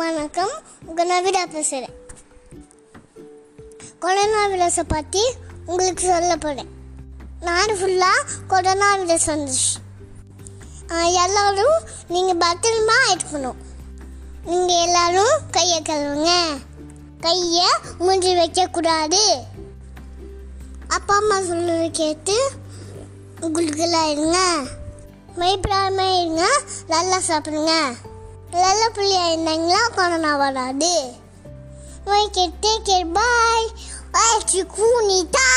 வணக்கம். உங்கள் நவிதா பேசுகிறேன் கொரோனா வைரஸை பற்றி உங்களுக்கு சொல்ல போகிறேன் நாடு ஃபுல்லாக கொரோனா வைரஸ் வந்துச்சு எல்லோரும் நீங்கள் பத்திரமா இருக்கணும். நீங்கள் எல்லோரும் கையை கழுவுங்க. கையை மூஞ்சி வைக்கக்கூடாது. அப்பா அம்மா சொல்லுறது கேட்டு உங்களுக்கெல்லாம் இருங்க. பயப்படாம இருங்க. நல்லா சாப்பிடுங்க. நல்ல பிள்ளையா இருந்தாங்களா கொரோனா வராது. ஓகே டேக் கேர் பாய் ஆச்சு கூனிதா